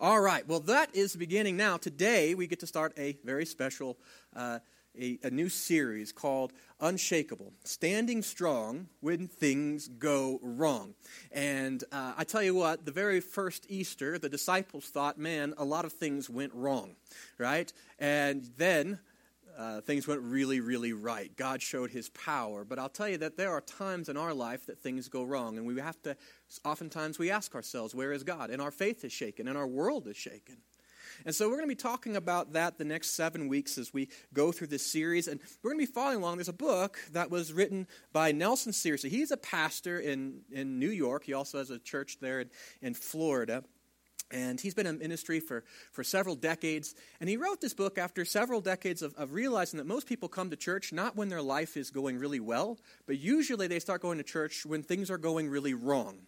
All right, well, that is beginning now. Today, we get to start a very special, uh, a, a, new series called Unshakable Standing Strong When Things Go Wrong. And uh, I tell you what, the very first Easter, the disciples thought, man, a lot of things went wrong, right? And then uh, things went really, really right. God showed his power. But I'll tell you that there are times in our life that things go wrong. And we have to, oftentimes, we ask ourselves, where is God? And our faith is shaken, and our world is shaken. And so we're going to be talking about that the next seven weeks as we go through this series. And we're going to be following along. There's a book that was written by Nelson Searcy. He's a pastor in, in New York. He also has a church there in, in Florida. And he's been in ministry for, for several decades. And he wrote this book after several decades of, of realizing that most people come to church not when their life is going really well, but usually they start going to church when things are going really wrong.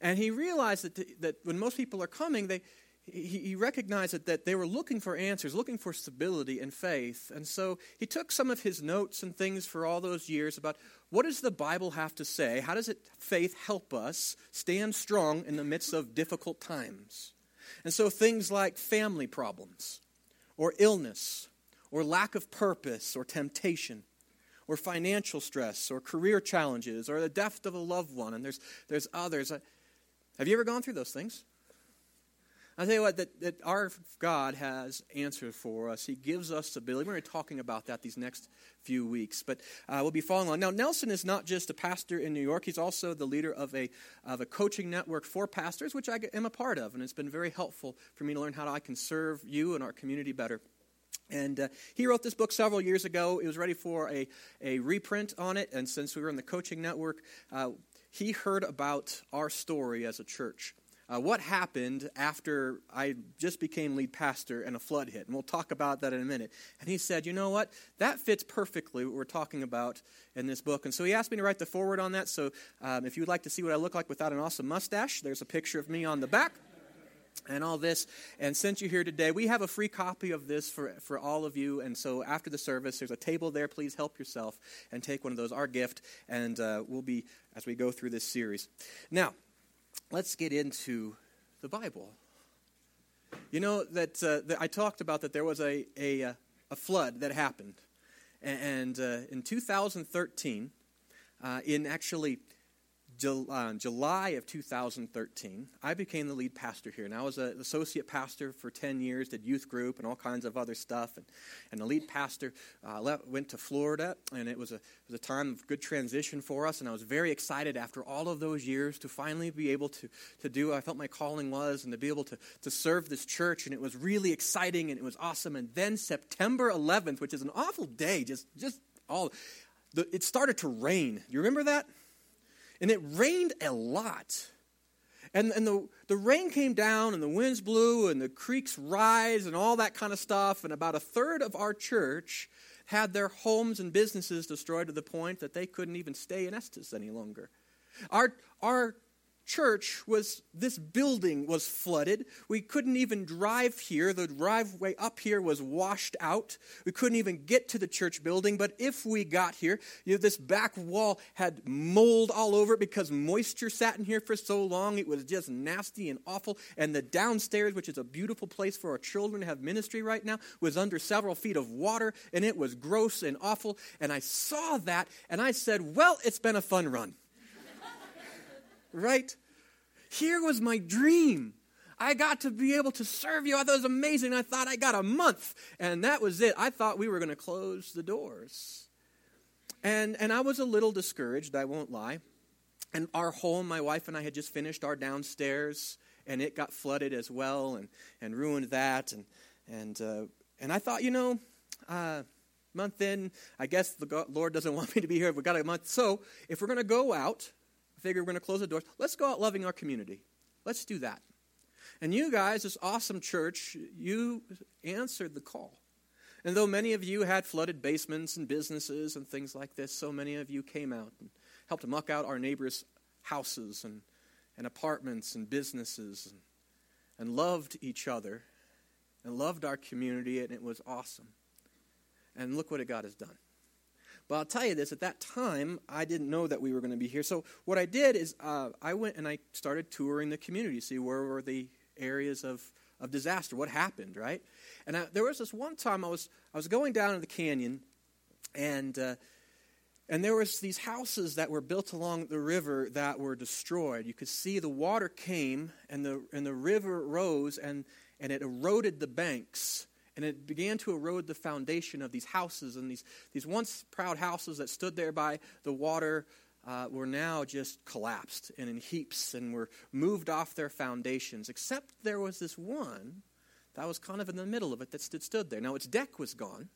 And he realized that, that when most people are coming, they, he, he recognized that, that they were looking for answers, looking for stability and faith. And so he took some of his notes and things for all those years about what does the Bible have to say? How does it, faith help us stand strong in the midst of difficult times? And so things like family problems, or illness, or lack of purpose, or temptation, or financial stress, or career challenges, or the death of a loved one, and there's, there's others. Have you ever gone through those things? I tell you what, that, that our God has answered for us. He gives us ability. We're going to be talking about that these next few weeks, but uh, we'll be following on. Now, Nelson is not just a pastor in New York, he's also the leader of a, of a coaching network for pastors, which I am a part of, and it's been very helpful for me to learn how I can serve you and our community better. And uh, he wrote this book several years ago. It was ready for a, a reprint on it, and since we were in the coaching network, uh, he heard about our story as a church uh, what happened after I just became lead pastor and a flood hit. And we'll talk about that in a minute. And he said, You know what? That fits perfectly what we're talking about in this book. And so he asked me to write the foreword on that. So um, if you'd like to see what I look like without an awesome mustache, there's a picture of me on the back and all this. And since you're here today, we have a free copy of this for, for all of you. And so after the service, there's a table there. Please help yourself and take one of those, our gift. And uh, we'll be, as we go through this series. Now, let's get into the Bible. You know that, uh, that I talked about that there was a, a, uh, a flood that happened. And, uh, in 2013, uh, in actually July of 2013, I became the lead pastor here. And I was an associate pastor for 10 years, did youth group and all kinds of other stuff. And, and the lead pastor uh, left, went to Florida, and it was, a, it was a time of good transition for us. And I was very excited after all of those years to finally be able to, to do I felt my calling was and to be able to, to serve this church. And it was really exciting and it was awesome. And then September 11th, which is an awful day, just, just all, the, it started to rain. You remember that? And it rained a lot. And, and the, the rain came down, and the winds blew, and the creeks rise, and all that kind of stuff. And about a third of our church had their homes and businesses destroyed to the point that they couldn't even stay in Estes any longer. Our, our church was this building was flooded. We couldn't even drive here. The driveway up here was washed out. We couldn't even get to the church building. But if we got here you know, this back wall had mold all over it because moisture sat in here for so long. It was just nasty and awful. And the downstairs which is a beautiful place for our children to have ministry right now was under several feet of water and it was gross and awful. And i saw that and i said well it's been a fun run right? Here was my dream. I got to be able to serve you. I thought it was amazing. I thought I got a month, and that was it. I thought we were going to close the doors. And, and I was a little discouraged, I won't lie. And our home, my wife and I had just finished our downstairs, and it got flooded as well and, and ruined that. And, and, uh, and I thought, you know, uh, month in, I guess the Lord doesn't want me to be here. We've got a month. So if we're going to go out, figure we're going to close the doors. Let's go out loving our community. Let's do that. And you guys, this awesome church, you answered the call. And though many of you had flooded basements and businesses and things like this, so many of you came out and helped muck out our neighbors' houses and, and apartments and businesses and, and loved each other and loved our community, and it was awesome. And look what God has done. But I'll tell you this at that time, I didn't know that we were going to be here. So, what I did is uh, I went and I started touring the community, see where were the areas of, of disaster. What happened, right? And I, there was this one time I was I was going down in the canyon, and uh, and there was these houses that were built along the river that were destroyed. You could see the water came, and the and the river rose, and and it eroded the banks. And it began to erode the foundation of these houses. And these, these once proud houses that stood there by the water uh, were now just collapsed and in heaps and were moved off their foundations, except there was this one that was kind of in the middle of it that stood, stood there. Now, its deck was gone,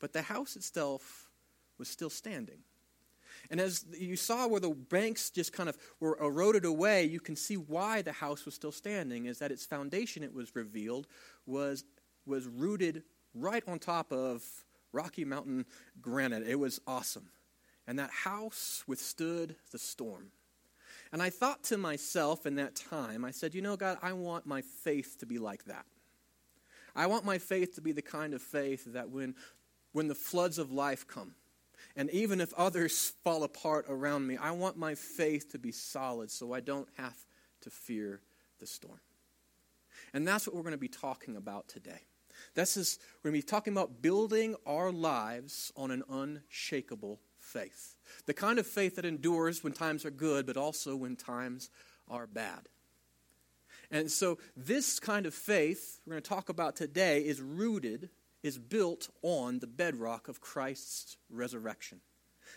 but the house itself was still standing. And as you saw where the banks just kind of were eroded away, you can see why the house was still standing, is that its foundation, it was revealed, was, was rooted right on top of Rocky Mountain granite. It was awesome. And that house withstood the storm. And I thought to myself in that time, I said, you know, God, I want my faith to be like that. I want my faith to be the kind of faith that when, when the floods of life come, and even if others fall apart around me, I want my faith to be solid so I don't have to fear the storm. And that's what we're going to be talking about today. This is, we're going to be talking about building our lives on an unshakable faith. The kind of faith that endures when times are good, but also when times are bad. And so, this kind of faith we're going to talk about today is rooted, is built on the bedrock of Christ's resurrection.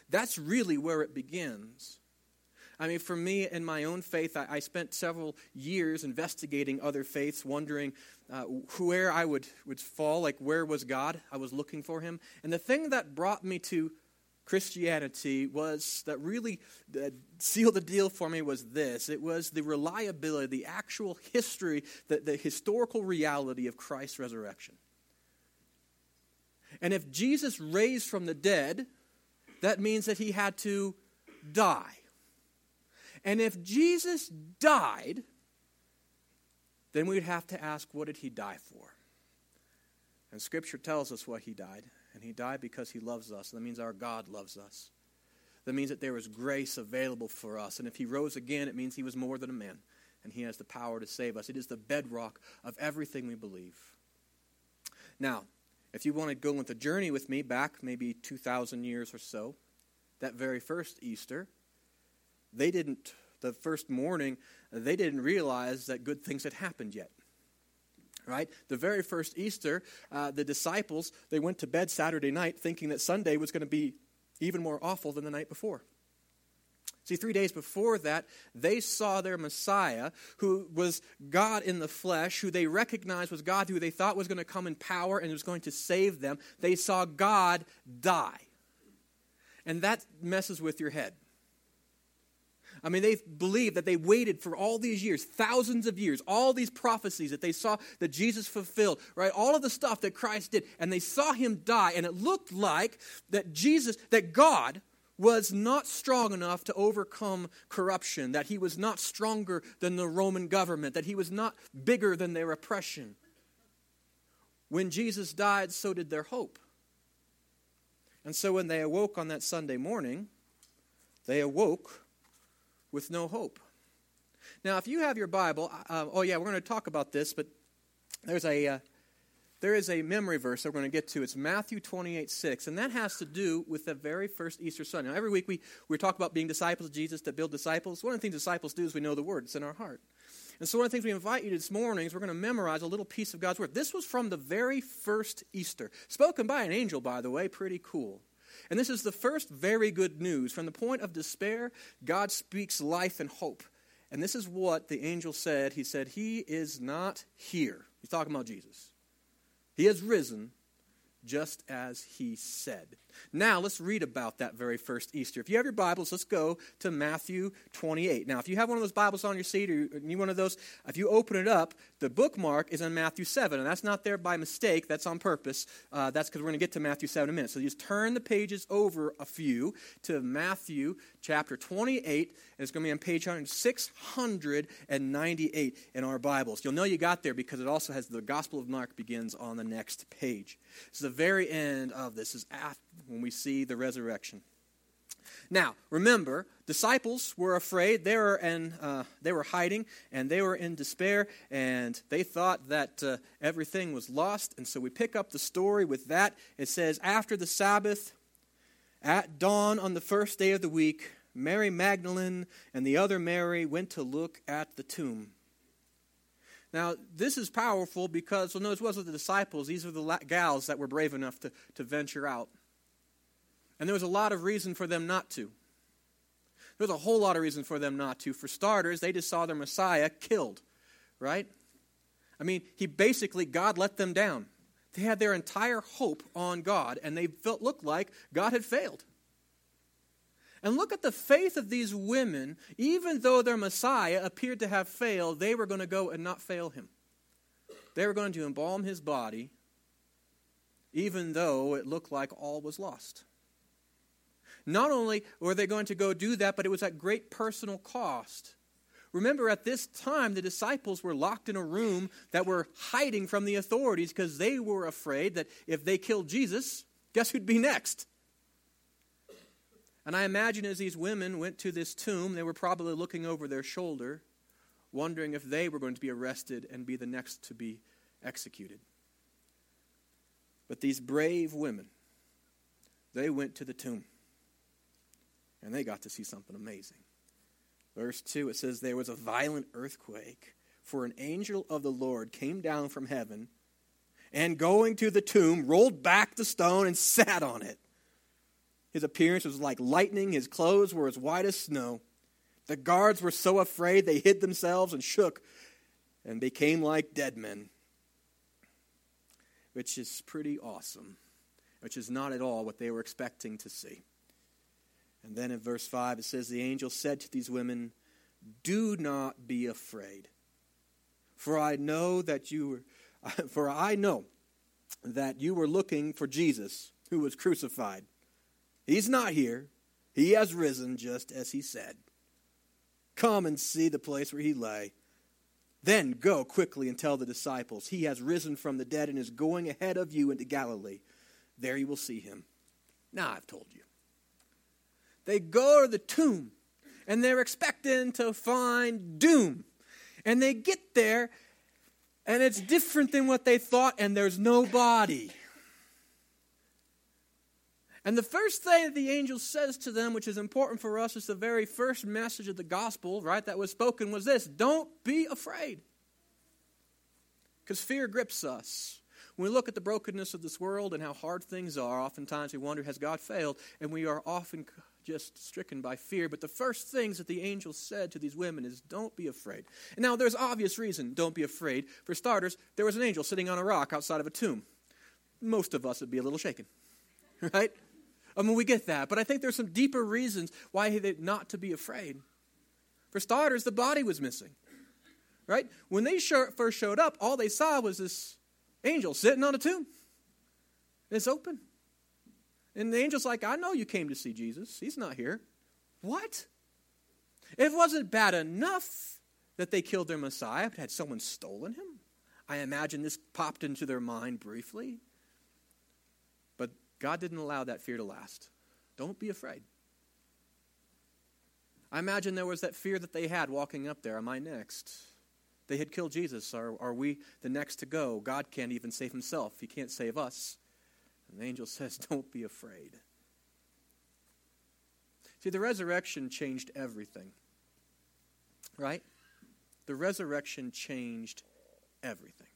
That's really where it begins. I mean, for me in my own faith, I, I spent several years investigating other faiths, wondering uh, where I would, would fall, like where was God? I was looking for him. And the thing that brought me to Christianity was that really uh, sealed the deal for me was this it was the reliability, the actual history, the, the historical reality of Christ's resurrection. And if Jesus raised from the dead, that means that he had to die. And if Jesus died, then we'd have to ask, what did he die for? And Scripture tells us what he died. And he died because he loves us. That means our God loves us. That means that there is grace available for us. And if he rose again, it means he was more than a man. And he has the power to save us. It is the bedrock of everything we believe. Now, if you want to go on the journey with me back maybe 2,000 years or so, that very first Easter, they didn't, the first morning, they didn't realize that good things had happened yet right? The very first Easter, uh, the disciples, they went to bed Saturday night thinking that Sunday was going to be even more awful than the night before. See, three days before that, they saw their Messiah, who was God in the flesh, who they recognized was God, who they thought was going to come in power and was going to save them. They saw God die. And that messes with your head. I mean, they believed that they waited for all these years, thousands of years, all these prophecies that they saw that Jesus fulfilled, right? All of the stuff that Christ did, and they saw him die, and it looked like that Jesus, that God was not strong enough to overcome corruption, that he was not stronger than the Roman government, that he was not bigger than their oppression. When Jesus died, so did their hope. And so when they awoke on that Sunday morning, they awoke with no hope. Now, if you have your Bible, uh, oh yeah, we're going to talk about this, but there's a uh, there is a memory verse that we're going to get to. It's Matthew 28 6, and that has to do with the very first Easter Sunday. Now, every week we, we talk about being disciples of Jesus to build disciples. One of the things disciples do is we know the Word, it's in our heart. And so, one of the things we invite you to this morning is we're going to memorize a little piece of God's Word. This was from the very first Easter, spoken by an angel, by the way, pretty cool. And this is the first very good news. From the point of despair, God speaks life and hope. And this is what the angel said. He said, He is not here. He's talking about Jesus. He has risen just as he said. Now, let's read about that very first Easter. If you have your Bibles, let's go to Matthew 28. Now, if you have one of those Bibles on your seat or you one of those, if you open it up, the bookmark is in Matthew 7, and that's not there by mistake, that's on purpose. Uh, that's because we're going to get to Matthew 7 in a minute. So you just turn the pages over a few to Matthew chapter 28, and it's going to be on page 698 in our Bibles. You'll know you got there because it also has the Gospel of Mark begins on the next page. Is the very end of this, is after, when we see the resurrection. Now, remember, disciples were afraid. They were, and, uh, they were hiding, and they were in despair, and they thought that uh, everything was lost. And so we pick up the story with that. It says, After the Sabbath, at dawn on the first day of the week, Mary Magdalene and the other Mary went to look at the tomb. Now, this is powerful because, well, no, it wasn't the disciples. These are the gals that were brave enough to, to venture out. And there was a lot of reason for them not to. There was a whole lot of reason for them not to. For starters, they just saw their Messiah killed, right? I mean, he basically, God let them down. They had their entire hope on God, and they felt looked like God had failed. And look at the faith of these women. Even though their Messiah appeared to have failed, they were going to go and not fail him. They were going to embalm his body, even though it looked like all was lost. Not only were they going to go do that, but it was at great personal cost. Remember, at this time, the disciples were locked in a room that were hiding from the authorities because they were afraid that if they killed Jesus, guess who'd be next? And I imagine as these women went to this tomb, they were probably looking over their shoulder, wondering if they were going to be arrested and be the next to be executed. But these brave women, they went to the tomb and they got to see something amazing. Verse 2, it says, There was a violent earthquake, for an angel of the Lord came down from heaven and going to the tomb, rolled back the stone and sat on it. His appearance was like lightning, his clothes were as white as snow. The guards were so afraid they hid themselves and shook and became like dead men, which is pretty awesome, which is not at all what they were expecting to see. And then in verse 5, it says, The angel said to these women, Do not be afraid, for I know that you were, for I know that you were looking for Jesus who was crucified. He's not here. He has risen just as he said. Come and see the place where he lay. Then go quickly and tell the disciples, He has risen from the dead and is going ahead of you into Galilee. There you will see him. Now I've told you. They go to the tomb and they're expecting to find doom. And they get there and it's different than what they thought, and there's no body. And the first thing that the angel says to them, which is important for us, is the very first message of the gospel, right, that was spoken was this Don't be afraid. Because fear grips us. When we look at the brokenness of this world and how hard things are, oftentimes we wonder, has God failed? And we are often just stricken by fear. But the first things that the angel said to these women is, Don't be afraid. Now there's obvious reason, don't be afraid. For starters, there was an angel sitting on a rock outside of a tomb. Most of us would be a little shaken, right? I mean, we get that. But I think there's some deeper reasons why they not to be afraid. For starters, the body was missing, right? When they first showed up, all they saw was this angel sitting on a tomb. It's open. And the angel's like, I know you came to see Jesus. He's not here. What? It wasn't bad enough that they killed their Messiah, but had someone stolen him? I imagine this popped into their mind briefly. But God didn't allow that fear to last. Don't be afraid. I imagine there was that fear that they had walking up there. Am I next? They had killed Jesus. Are, are we the next to go? God can't even save himself, He can't save us. And the angel says, Don't be afraid. See, the resurrection changed everything. Right? The resurrection changed everything.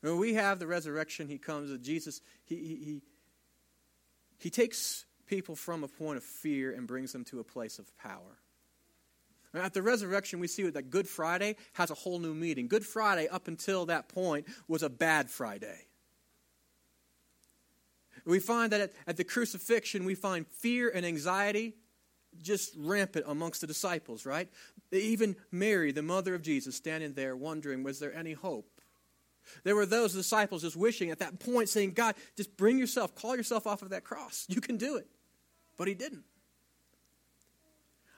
When we have the resurrection, he comes, with Jesus, he, he, he, he takes people from a point of fear and brings them to a place of power. At the resurrection, we see that Good Friday has a whole new meaning. Good Friday, up until that point, was a bad Friday. We find that at, at the crucifixion, we find fear and anxiety just rampant amongst the disciples, right? Even Mary, the mother of Jesus, standing there wondering, was there any hope? There were those disciples just wishing at that point, saying, God, just bring yourself, call yourself off of that cross. You can do it. But he didn't.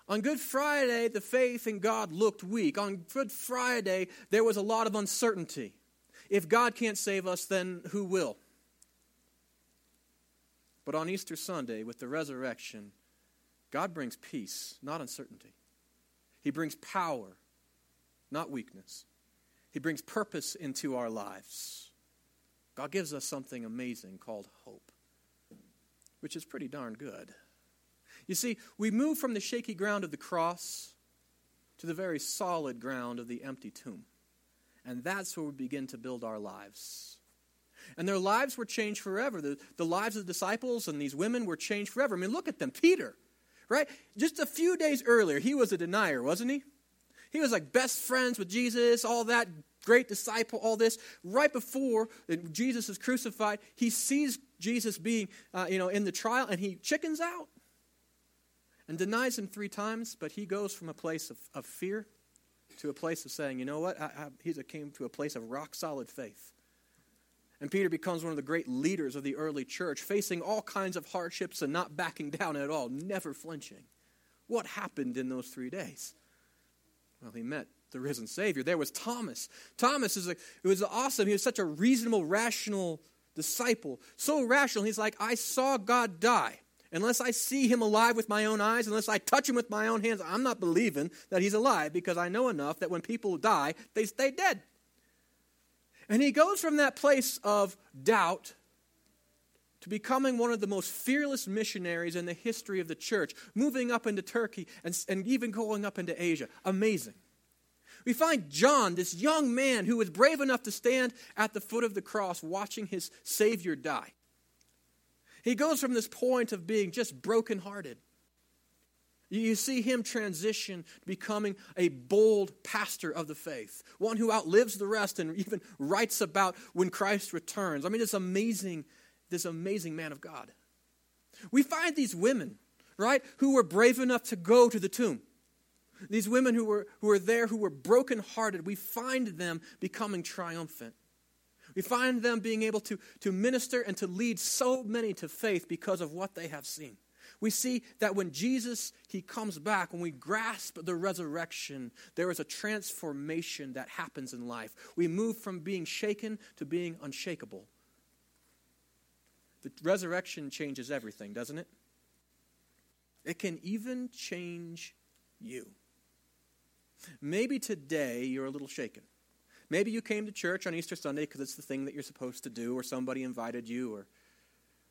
On Good Friday, the faith in God looked weak. On Good Friday, there was a lot of uncertainty. If God can't save us, then who will? But on Easter Sunday, with the resurrection, God brings peace, not uncertainty. He brings power, not weakness. He brings purpose into our lives. God gives us something amazing called hope, which is pretty darn good. You see, we move from the shaky ground of the cross to the very solid ground of the empty tomb. And that's where we begin to build our lives. And their lives were changed forever. The, the lives of the disciples and these women were changed forever. I mean, look at them. Peter, right? Just a few days earlier, he was a denier, wasn't he? He was like best friends with Jesus, all that, great disciple, all this. Right before Jesus is crucified, he sees Jesus being, uh, you know, in the trial, and he chickens out and denies him three times. But he goes from a place of, of fear to a place of saying, you know what? I, I, he came to a place of rock solid faith. And Peter becomes one of the great leaders of the early church, facing all kinds of hardships and not backing down at all, never flinching. What happened in those three days? Well, he met the risen Savior. There was Thomas. Thomas is a, it was awesome. He was such a reasonable, rational disciple. So rational, he's like, I saw God die. Unless I see him alive with my own eyes, unless I touch him with my own hands, I'm not believing that he's alive because I know enough that when people die, they stay dead. And he goes from that place of doubt to becoming one of the most fearless missionaries in the history of the church, moving up into Turkey and, and even going up into Asia. Amazing. We find John, this young man who was brave enough to stand at the foot of the cross watching his Savior die. He goes from this point of being just brokenhearted you see him transition becoming a bold pastor of the faith, one who outlives the rest and even writes about when Christ returns. I mean, this amazing, this amazing man of God. We find these women, right, who were brave enough to go to the tomb. These women who were, who were there, who were brokenhearted, we find them becoming triumphant. We find them being able to, to minister and to lead so many to faith because of what they have seen we see that when Jesus he comes back, when we grasp the resurrection, there is a transformation that happens in life. We move from being shaken to being unshakable. The resurrection changes everything, doesn't it? It can even change you. Maybe today you're a little shaken. Maybe you came to church on Easter Sunday because it's the thing that you're supposed to do, or somebody invited you, or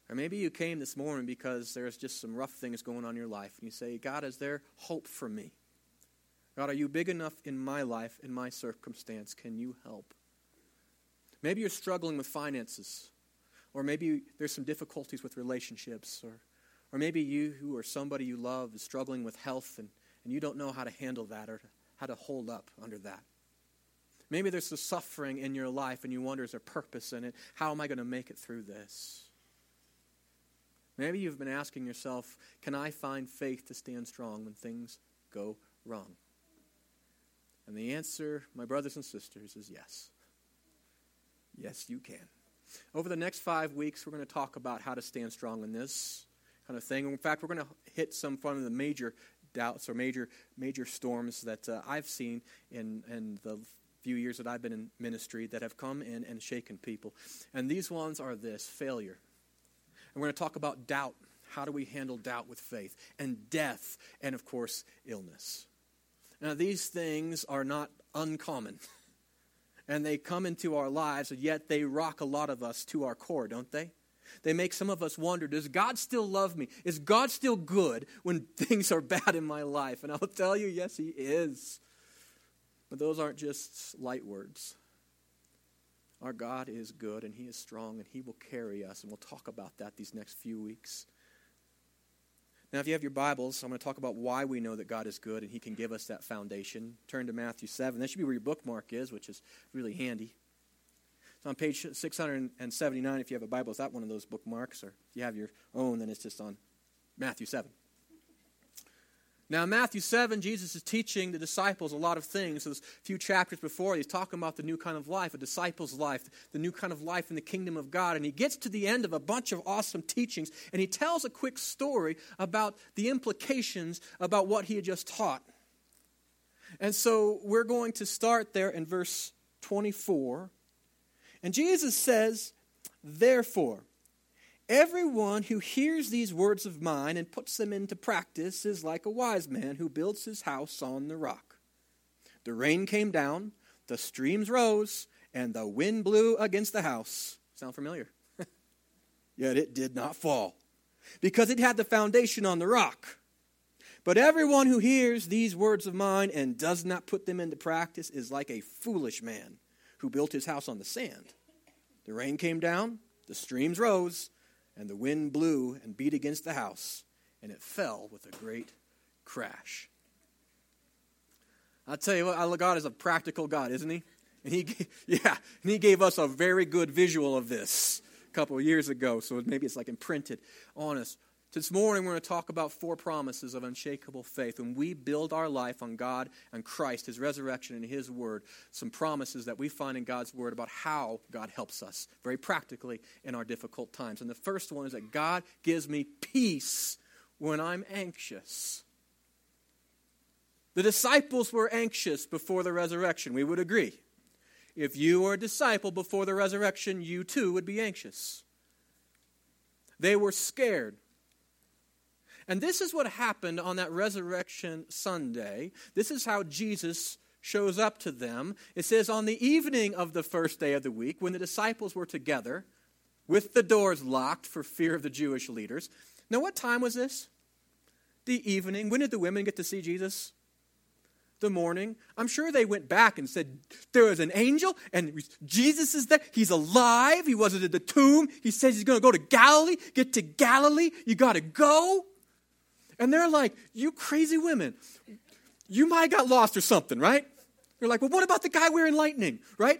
or maybe you came this morning because there's just some rough things going on in your life, and you say, God, is there hope for me? God, are you big enough in my life, in my circumstance? Can you help? Maybe you're struggling with finances, or maybe there's some difficulties with relationships, or, or maybe you who or somebody you love is struggling with health and, and you don't know how to handle that or how to hold up under that. Maybe there's some suffering in your life and you wonder, is there purpose in it? How am I going to make it through this? Maybe you've been asking yourself, can I find faith to stand strong when things go wrong? And the answer, my brothers and sisters, is yes. Yes, you can. Over the next five weeks, we're going to talk about how to stand strong in this kind of thing. In fact, we're going to hit some of the major doubts or major major storms that uh, I've seen in, in the few years that I've been in ministry that have come in and shaken people. And these ones are this failure. And we're going to talk about doubt. How do we handle doubt with faith? And death, and of course, illness. Now, these things are not uncommon. And they come into our lives, and yet they rock a lot of us to our core, don't they? They make some of us wonder Does God still love me? Is God still good when things are bad in my life? And I'll tell you, yes, He is. But those aren't just light words. Our God is good and He is strong and He will carry us. And we'll talk about that these next few weeks. Now, if you have your Bibles, I'm going to talk about why we know that God is good and He can give us that foundation. Turn to Matthew 7. That should be where your bookmark is, which is really handy. It's on page 679 if you have a Bible. It's not one of those bookmarks, or if you have your own, then it's just on Matthew 7. Now, in Matthew 7, Jesus is teaching the disciples a lot of things. A few chapters before, he's talking about the new kind of life, a disciple's life, the new kind of life in the kingdom of God. And he gets to the end of a bunch of awesome teachings, and he tells a quick story about the implications about what he had just taught. And so, we're going to start there in verse 24. And Jesus says, Therefore, Everyone who hears these words of mine and puts them into practice is like a wise man who builds his house on the rock. The rain came down, the streams rose, and the wind blew against the house. Sound familiar? Yet it did not fall, because it had the foundation on the rock. But everyone who hears these words of mine and does not put them into practice is like a foolish man who built his house on the sand. The rain came down, the streams rose, and the wind blew and beat against the house, and it fell with a great crash. I'll tell you what, God is a practical God, isn't he? And he, yeah, and he gave us a very good visual of this a couple of years ago, so maybe it's like imprinted on us. This morning, we're going to talk about four promises of unshakable faith. When we build our life on God and Christ, His resurrection, and His Word, some promises that we find in God's Word about how God helps us very practically in our difficult times. And the first one is that God gives me peace when I'm anxious. The disciples were anxious before the resurrection. We would agree. If you were a disciple before the resurrection, you too would be anxious. They were scared. And this is what happened on that resurrection Sunday. This is how Jesus shows up to them. It says, On the evening of the first day of the week, when the disciples were together, with the doors locked for fear of the Jewish leaders. Now, what time was this? The evening. When did the women get to see Jesus? The morning. I'm sure they went back and said, There was an angel, and Jesus is there. He's alive. He wasn't at the tomb. He says he's going to go to Galilee. Get to Galilee. You got to go. And they're like, You crazy women. You might have got lost or something, right? You're like, Well, what about the guy wearing lightning, right?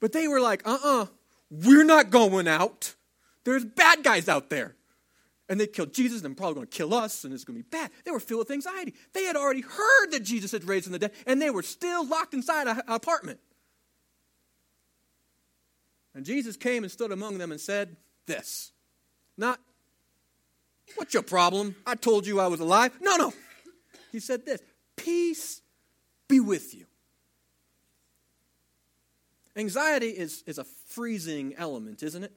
But they were like, Uh uh-uh, uh, we are not going out. There's bad guys out there. And they killed Jesus, and they're probably going to kill us, and it's going to be bad. They were filled with anxiety. They had already heard that Jesus had raised from the dead, and they were still locked inside an apartment. And Jesus came and stood among them and said, This. Not, What's your problem? I told you I was alive. No, no. He said this Peace be with you. Anxiety is, is a freezing element, isn't it?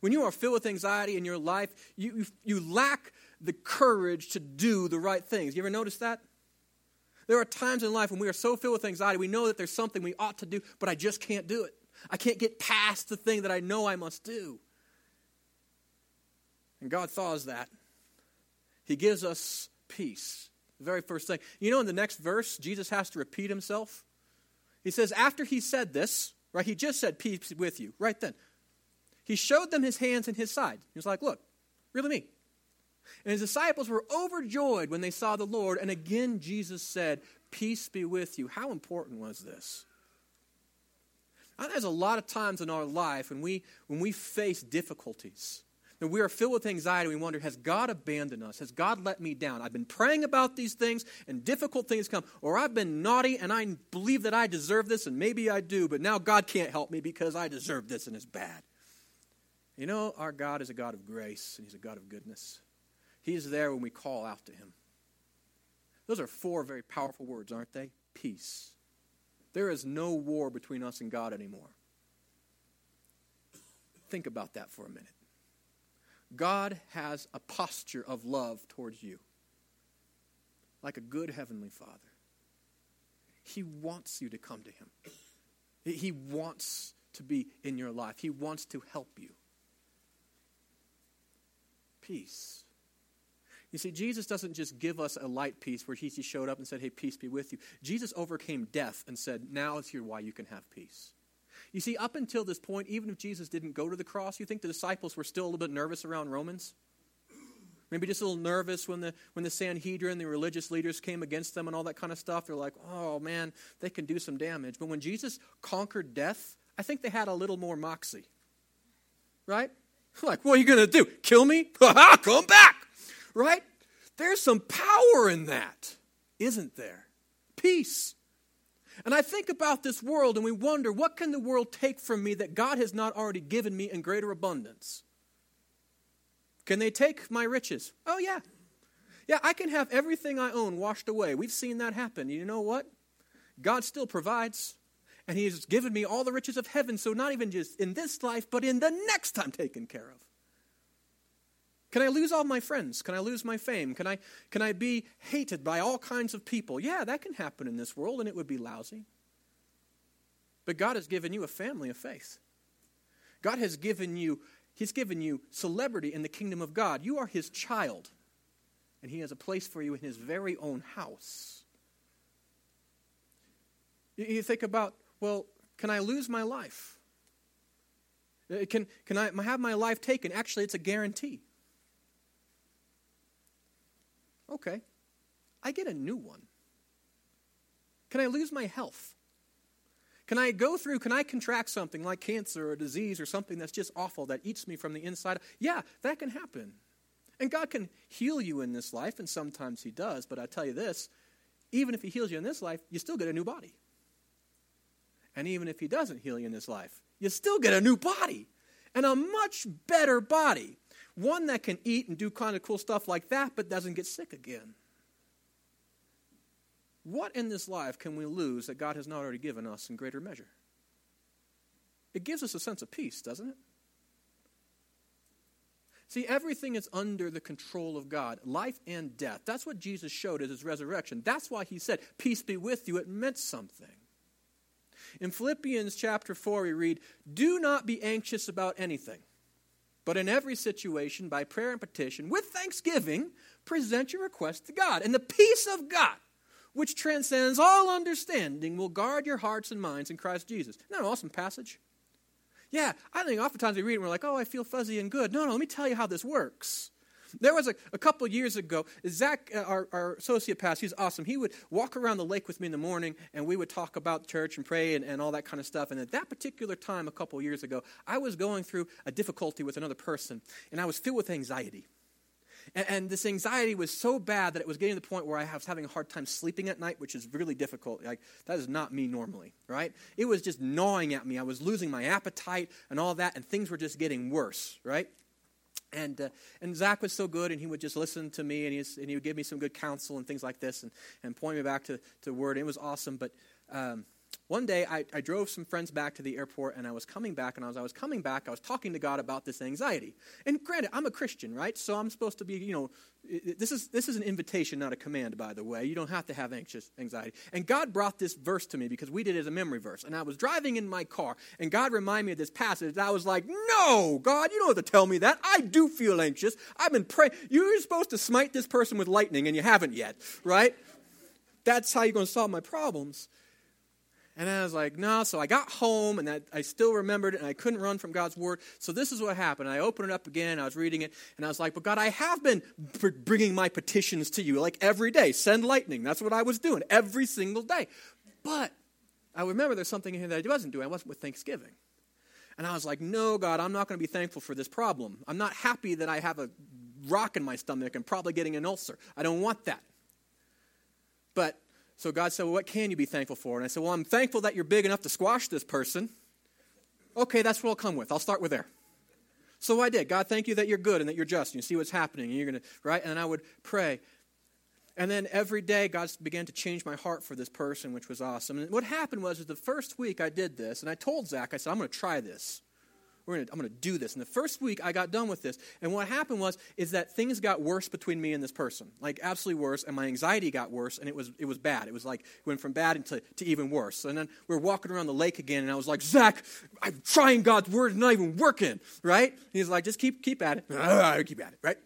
When you are filled with anxiety in your life, you, you, you lack the courage to do the right things. You ever notice that? There are times in life when we are so filled with anxiety, we know that there's something we ought to do, but I just can't do it. I can't get past the thing that I know I must do. And God thaws that. He gives us peace. The very first thing. You know, in the next verse, Jesus has to repeat himself. He says, after he said this, right, he just said, Peace with you, right then. He showed them his hands and his side. He was like, Look, really me. And his disciples were overjoyed when they saw the Lord. And again, Jesus said, Peace be with you. How important was this? There's a lot of times in our life when we, when we face difficulties, and we are filled with anxiety. We wonder, has God abandoned us? Has God let me down? I've been praying about these things and difficult things come. Or I've been naughty and I believe that I deserve this and maybe I do, but now God can't help me because I deserve this and it's bad. You know, our God is a God of grace and He's a God of goodness. He's there when we call out to Him. Those are four very powerful words, aren't they? Peace. There is no war between us and God anymore. Think about that for a minute. God has a posture of love towards you, like a good heavenly Father. He wants you to come to Him, He wants to be in your life, He wants to help you. Peace. You see, Jesus doesn't just give us a light peace where he just showed up and said, Hey, peace be with you. Jesus overcame death and said, Now is here why you can have peace. You see, up until this point, even if Jesus didn't go to the cross, you think the disciples were still a little bit nervous around Romans? Maybe just a little nervous when the, when the Sanhedrin, the religious leaders came against them and all that kind of stuff. They're like, oh man, they can do some damage. But when Jesus conquered death, I think they had a little more moxie. Right? Like, what are you going to do? Kill me? Come back! Right? There's some power in that, isn't there? Peace. And I think about this world and we wonder, what can the world take from me that God has not already given me in greater abundance? Can they take my riches? Oh, yeah. Yeah, I can have everything I own washed away. We've seen that happen. You know what? God still provides. And He has given me all the riches of heaven. So, not even just in this life, but in the next I'm taken care of. Can I lose all my friends? Can I lose my fame? Can I, can I be hated by all kinds of people? Yeah, that can happen in this world, and it would be lousy. But God has given you a family of faith. God has given you, He's given you celebrity in the kingdom of God. You are His child, and He has a place for you in His very own house. You think about, well, can I lose my life? Uh, can, can I have my life taken? Actually, it's a guarantee. Okay, I get a new one. Can I lose my health? Can I go through, can I contract something like cancer or disease or something that's just awful that eats me from the inside? Yeah, that can happen. And God can heal you in this life, and sometimes He does, but I tell you this even if He heals you in this life, you still get a new body. And even if He doesn't heal you in this life, you still get a new body and a much better body. One that can eat and do kind of cool stuff like that, but doesn't get sick again. What in this life can we lose that God has not already given us in greater measure? It gives us a sense of peace, doesn't it? See, everything is under the control of God, life and death. That's what Jesus showed at his resurrection. That's why he said, Peace be with you. It meant something. In Philippians chapter 4, we read, Do not be anxious about anything, but in every situation, by prayer and petition, with thanksgiving, present your request to God. And the peace of God, which transcends all understanding, will guard your hearts and minds in Christ Jesus. Isn't that an awesome passage? Yeah, I think oftentimes we read it and we're like, oh, I feel fuzzy and good. No, no, let me tell you how this works. There was a, a couple years ago, Zach, uh, our, our associate pastor, he's awesome. He would walk around the lake with me in the morning, and we would talk about church and pray and, and all that kind of stuff. And at that particular time, a couple years ago, I was going through a difficulty with another person, and I was filled with anxiety. And, and, this anxiety was so bad that it was getting to the point where I was having a hard time sleeping at night, which is really difficult. Like, that is not me normally, right? It was just gnawing at me. I was losing my appetite and all that, and things were just getting worse, right? And, uh, and Zach was so good, and he would just listen to me, and, he and he would give me some good counsel and things like this, and, and point me back to, to Word. It was awesome. But um, one day I, I, drove some friends back to the airport and I was coming back, and as I was coming back, I was talking to God about this anxiety. And granted, I'm a Christian, right? So I'm supposed to be, you know, this is, this is an invitation, not a command, by the way. You don't have to have anxious anxiety. And God brought this verse to me because we did it as a memory verse. And I was driving in my car, and God reminded me of this passage. I was like, no, God, you don't have to tell me that. I do feel anxious. I've been praying. You're supposed to smite this person with lightning, and you haven't yet, right? That's how you're going to solve my problems. And I was like, no. So I got home and I, I still remembered it and I couldn't run from God's word. So this is what happened. I opened it up again. I was reading it and I was like, but God, I have been bringing my petitions to you like every day. Send lightning. That's what I was doing every single day. But I remember there's something in here that I wasn't doing. I wasn't with Thanksgiving. And I was like, no, God, I'm not going to be thankful for this problem. I'm not happy that I have a rock in my stomach and probably getting an ulcer. I don't want that. But so God said, Well, what can you be thankful for? And I said, Well, I'm thankful that you're big enough to squash this person. Okay, that's what I'll come with. I'll start with there. So I did. God, thank you that you're good and that you're just. And you see what's happening. And you're going to, right? And I would pray. And then every day, God began to change my heart for this person, which was awesome. And what happened was, the first week I did this, and I told Zach, I said, I'm going to try this. We're gonna, I'm going to do this. And the first week I got done with this, and what happened was is that things got worse between me and this person, like absolutely worse, and my anxiety got worse, and it was it was bad. It was like it went from bad into to even worse. And then we are walking around the lake again, and I was like, Zach, I'm trying God's word, it's not even working, right? he's like, just keep keep at it, I keep at it, right?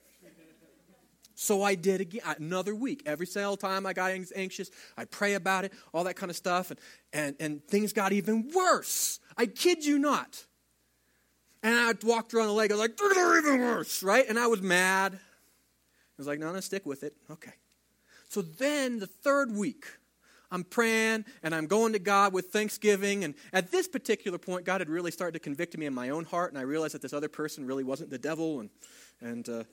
So I did again another week. Every single time I got anxious, I pray about it, all that kind of stuff, and, and, and things got even worse. I kid you not. And I walked around the lake. I was like, they're even worse, right? And I was mad. I was like, no, no, stick with it. Okay. So then the third week, I'm praying and I'm going to God with thanksgiving. And at this particular point, God had really started to convict me in my own heart. And I realized that this other person really wasn't the devil. And, and, uh,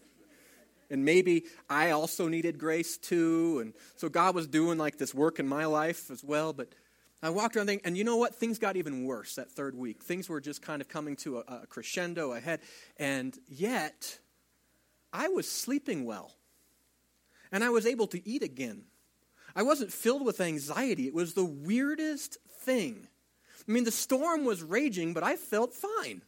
and maybe I also needed grace too. And so God was doing like this work in my life as well. But I walked around thinking, and you know what? Things got even worse that third week. Things were just kind of coming to a, a crescendo ahead. And yet, I was sleeping well. And I was able to eat again. I wasn't filled with anxiety. It was the weirdest thing. I mean, the storm was raging, but I felt fine.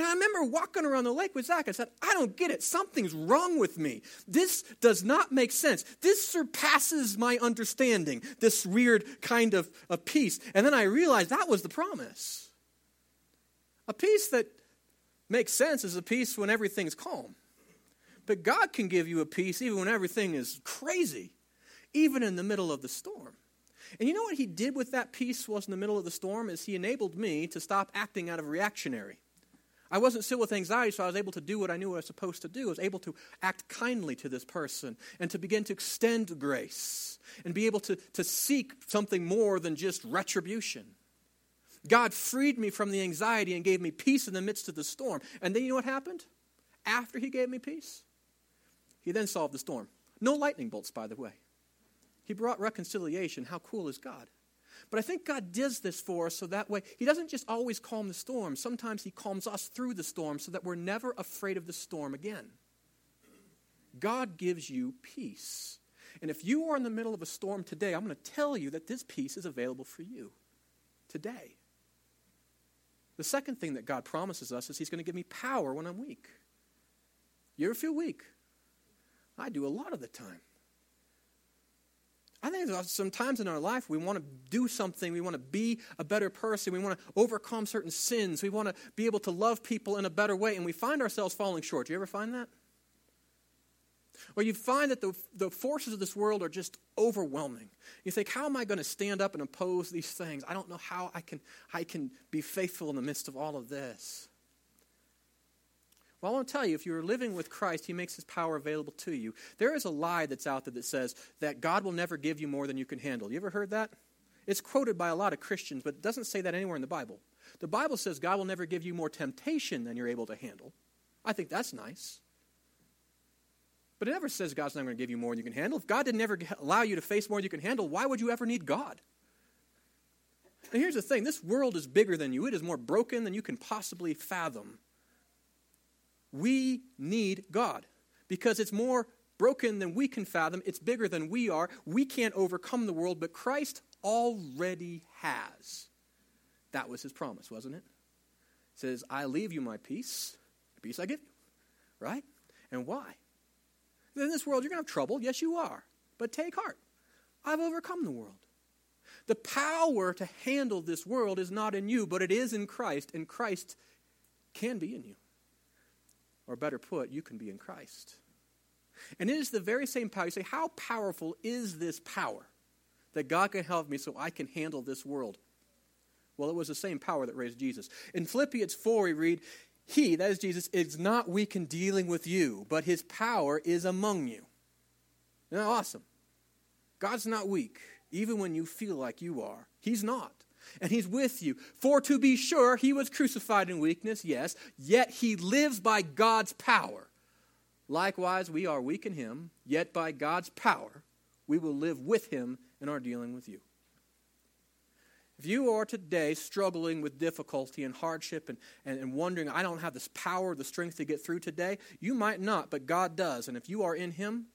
And I remember walking around the lake with Zach. I said, I don't get it. Something's wrong with me. This does not make sense. This surpasses my understanding, this weird kind of, a peace. And then I realized that was the promise. A peace that makes sense is a peace when everything's calm. But God can give you a peace even when everything is crazy, even in the middle of the storm. And you know what he did with that peace was in the middle of the storm is he enabled me to stop acting out of reactionary. I wasn't still with anxiety, so I was able to do what I knew I was supposed to do. I was able to act kindly to this person and to begin to extend grace and be able to, to seek something more than just retribution. God freed me from the anxiety and gave me peace in the midst of the storm. And then you know what happened? After he gave me peace, he then solved the storm. No lightning bolts, by the way. He brought reconciliation. How cool is God? But I think God does this for us so that way He doesn't just always calm the storm. Sometimes He calms us through the storm so that we're never afraid of the storm again. God gives you peace. And if you are in the middle of a storm today, I'm going to tell you that this peace is available for you today. The second thing that God promises us is He's going to give me power when I'm weak. You ever feel weak? I do a lot of the time. I think sometimes in our life we want to do something, we want to be a better person, we want to overcome certain sins, we want to be able to love people in a better way, and we find ourselves falling short. Do you ever find that? Or you find that the, the forces of this world are just overwhelming. You think, how am I going to stand up and oppose these things? I don't know how I can, I can be faithful in the midst of all of this. Well, I want to tell you, if you're living with Christ, He makes His power available to you. There is a lie that's out there that says that God will never give you more than you can handle. You ever heard that? It's quoted by a lot of Christians, but it doesn't say that anywhere in the Bible. The Bible says God will never give you more temptation than you're able to handle. I think that's nice. But it never says God's not going to give you more than you can handle. If God didn't ever allow you to face more than you can handle, why would you ever need God? And here's the thing this world is bigger than you, it is more broken than you can possibly fathom. We need God because it's more broken than we can fathom. It's bigger than we are. We can't overcome the world, but Christ already has. That was his promise, wasn't it? He says, I leave you my peace, the peace I give you. Right? And why? In this world, you're going to have trouble. Yes, you are. But take heart. I've overcome the world. The power to handle this world is not in you, but it is in Christ, and Christ can be in you. Or better put, you can be in Christ. And it is the very same power. You say, How powerful is this power that God can help me so I can handle this world? Well, it was the same power that raised Jesus. In Philippians 4, we read, He, that is Jesus, is not weak in dealing with you, but his power is among you. Now, awesome. God's not weak, even when you feel like you are. He's not and he's with you. For to be sure, he was crucified in weakness, yes, yet he lives by God's power. Likewise, we are weak in him, yet by God's power, we will live with him in our dealing with you. If you are today struggling with difficulty and hardship and, and, and, wondering, I don't have this power, the strength to get through today, you might not, but God does. And if you are in Him,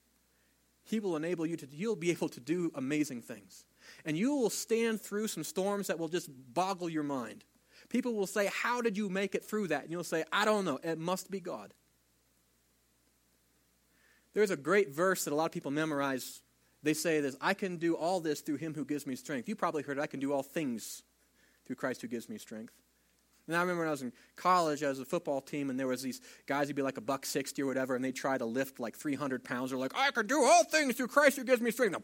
He will enable you to, you'll be able to do amazing things and you will stand through some storms that will just boggle your mind. People will say, How did you make it through that? And you'll say, I don't know. It must be God. There's a great verse that a lot of people memorize. They say this I can do all this through him who gives me strength. You probably heard it. I can do all things through Christ who gives me strength. And I remember when I was in college, I was a football team, and there was these guys who'd be like a buck sixty or whatever, and they'd try to lift like three hundred pounds. They're like, "I can do all things through Christ who gives me strength,"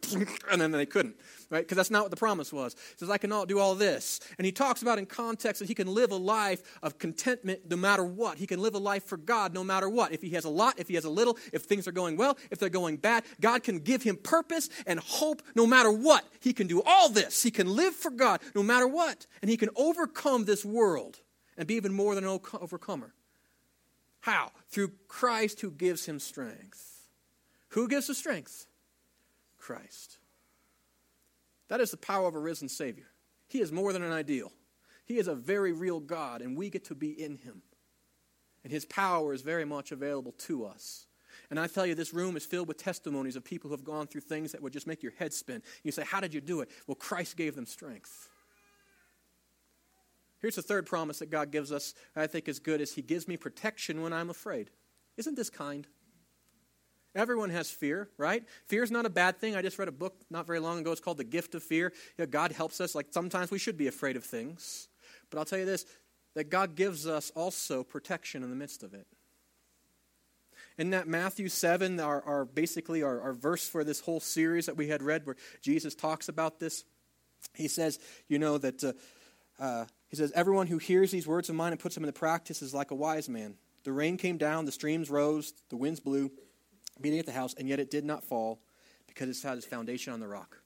and then they couldn't, right? Because that's not what the promise was. He says, "I can all do all this," and he talks about in context that he can live a life of contentment no matter what. He can live a life for God no matter what. If he has a lot, if he has a little, if things are going well, if they're going bad, God can give him purpose and hope no matter what. He can do all this. He can live for God no matter what, and he can overcome this world and be even more than an overcomer. How? Through Christ who gives him strength. Who gives the strength? Christ. That is the power of a risen Savior. He is more than an ideal. He is a very real God, and we get to be in him. And his power is very much available to us. And I tell you, this room is filled with testimonies of people who have gone through things that would just make your head spin. You say, How did you do it? Well, Christ gave them strength. Here's the third promise that God gives us, I think is good, is He gives me protection when I'm afraid. Isn't this kind? Everyone has fear, right? Fear is not a bad thing. I just read a book not very long ago. It's called The Gift of Fear. You know, God helps us. Like sometimes we should be afraid of things. But I'll tell you this that God gives us also protection in the midst of it. In that Matthew 7, our, our basically our, our verse for this whole series that we had read, where Jesus talks about this, he says, you know, that uh, uh, he says, Everyone who hears these words of mine and puts them into practice is like a wise man. The rain came down, the streams rose, the winds blew beating at the house, and yet it did not fall because it had its foundation on the rock.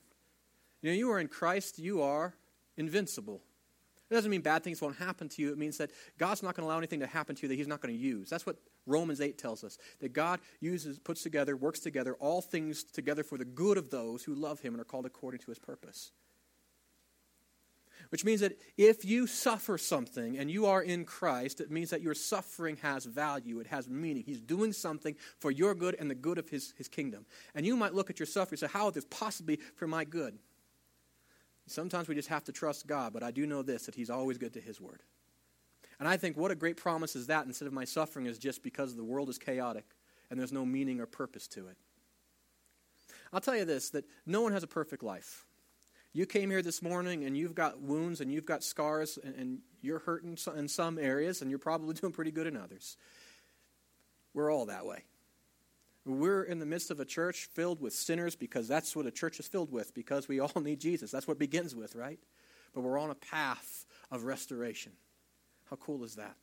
You know, you are in Christ, you are invincible. It doesn't mean bad things won't happen to you. It means that God's not going to allow anything to happen to you that He's not going to use. That's what Romans 8 tells us. That God uses, puts together, works together all things together for the good of those who love Him and are called according to His purpose. Which means that if you suffer something and you are in Christ, it means that your suffering has value, it has meaning. He's doing something for your good and the good of His, his kingdom. And you might look at your suffering and say, How is this possibly for my good? Sometimes we just have to trust God, but I do know this that He's always good to His word. And I think what a great promise is that instead of my suffering is just because the world is chaotic and there's no meaning or purpose to it. I'll tell you this that no one has a perfect life. You came here this morning and you've got wounds and you've got scars and, and you're hurting in some areas and you're probably doing pretty good in others. We're all that way. We're in the midst of a church filled with sinners because that's what a church is filled with, because we all need Jesus. That's what begins with, right? But we're on a path of restoration. How cool is that?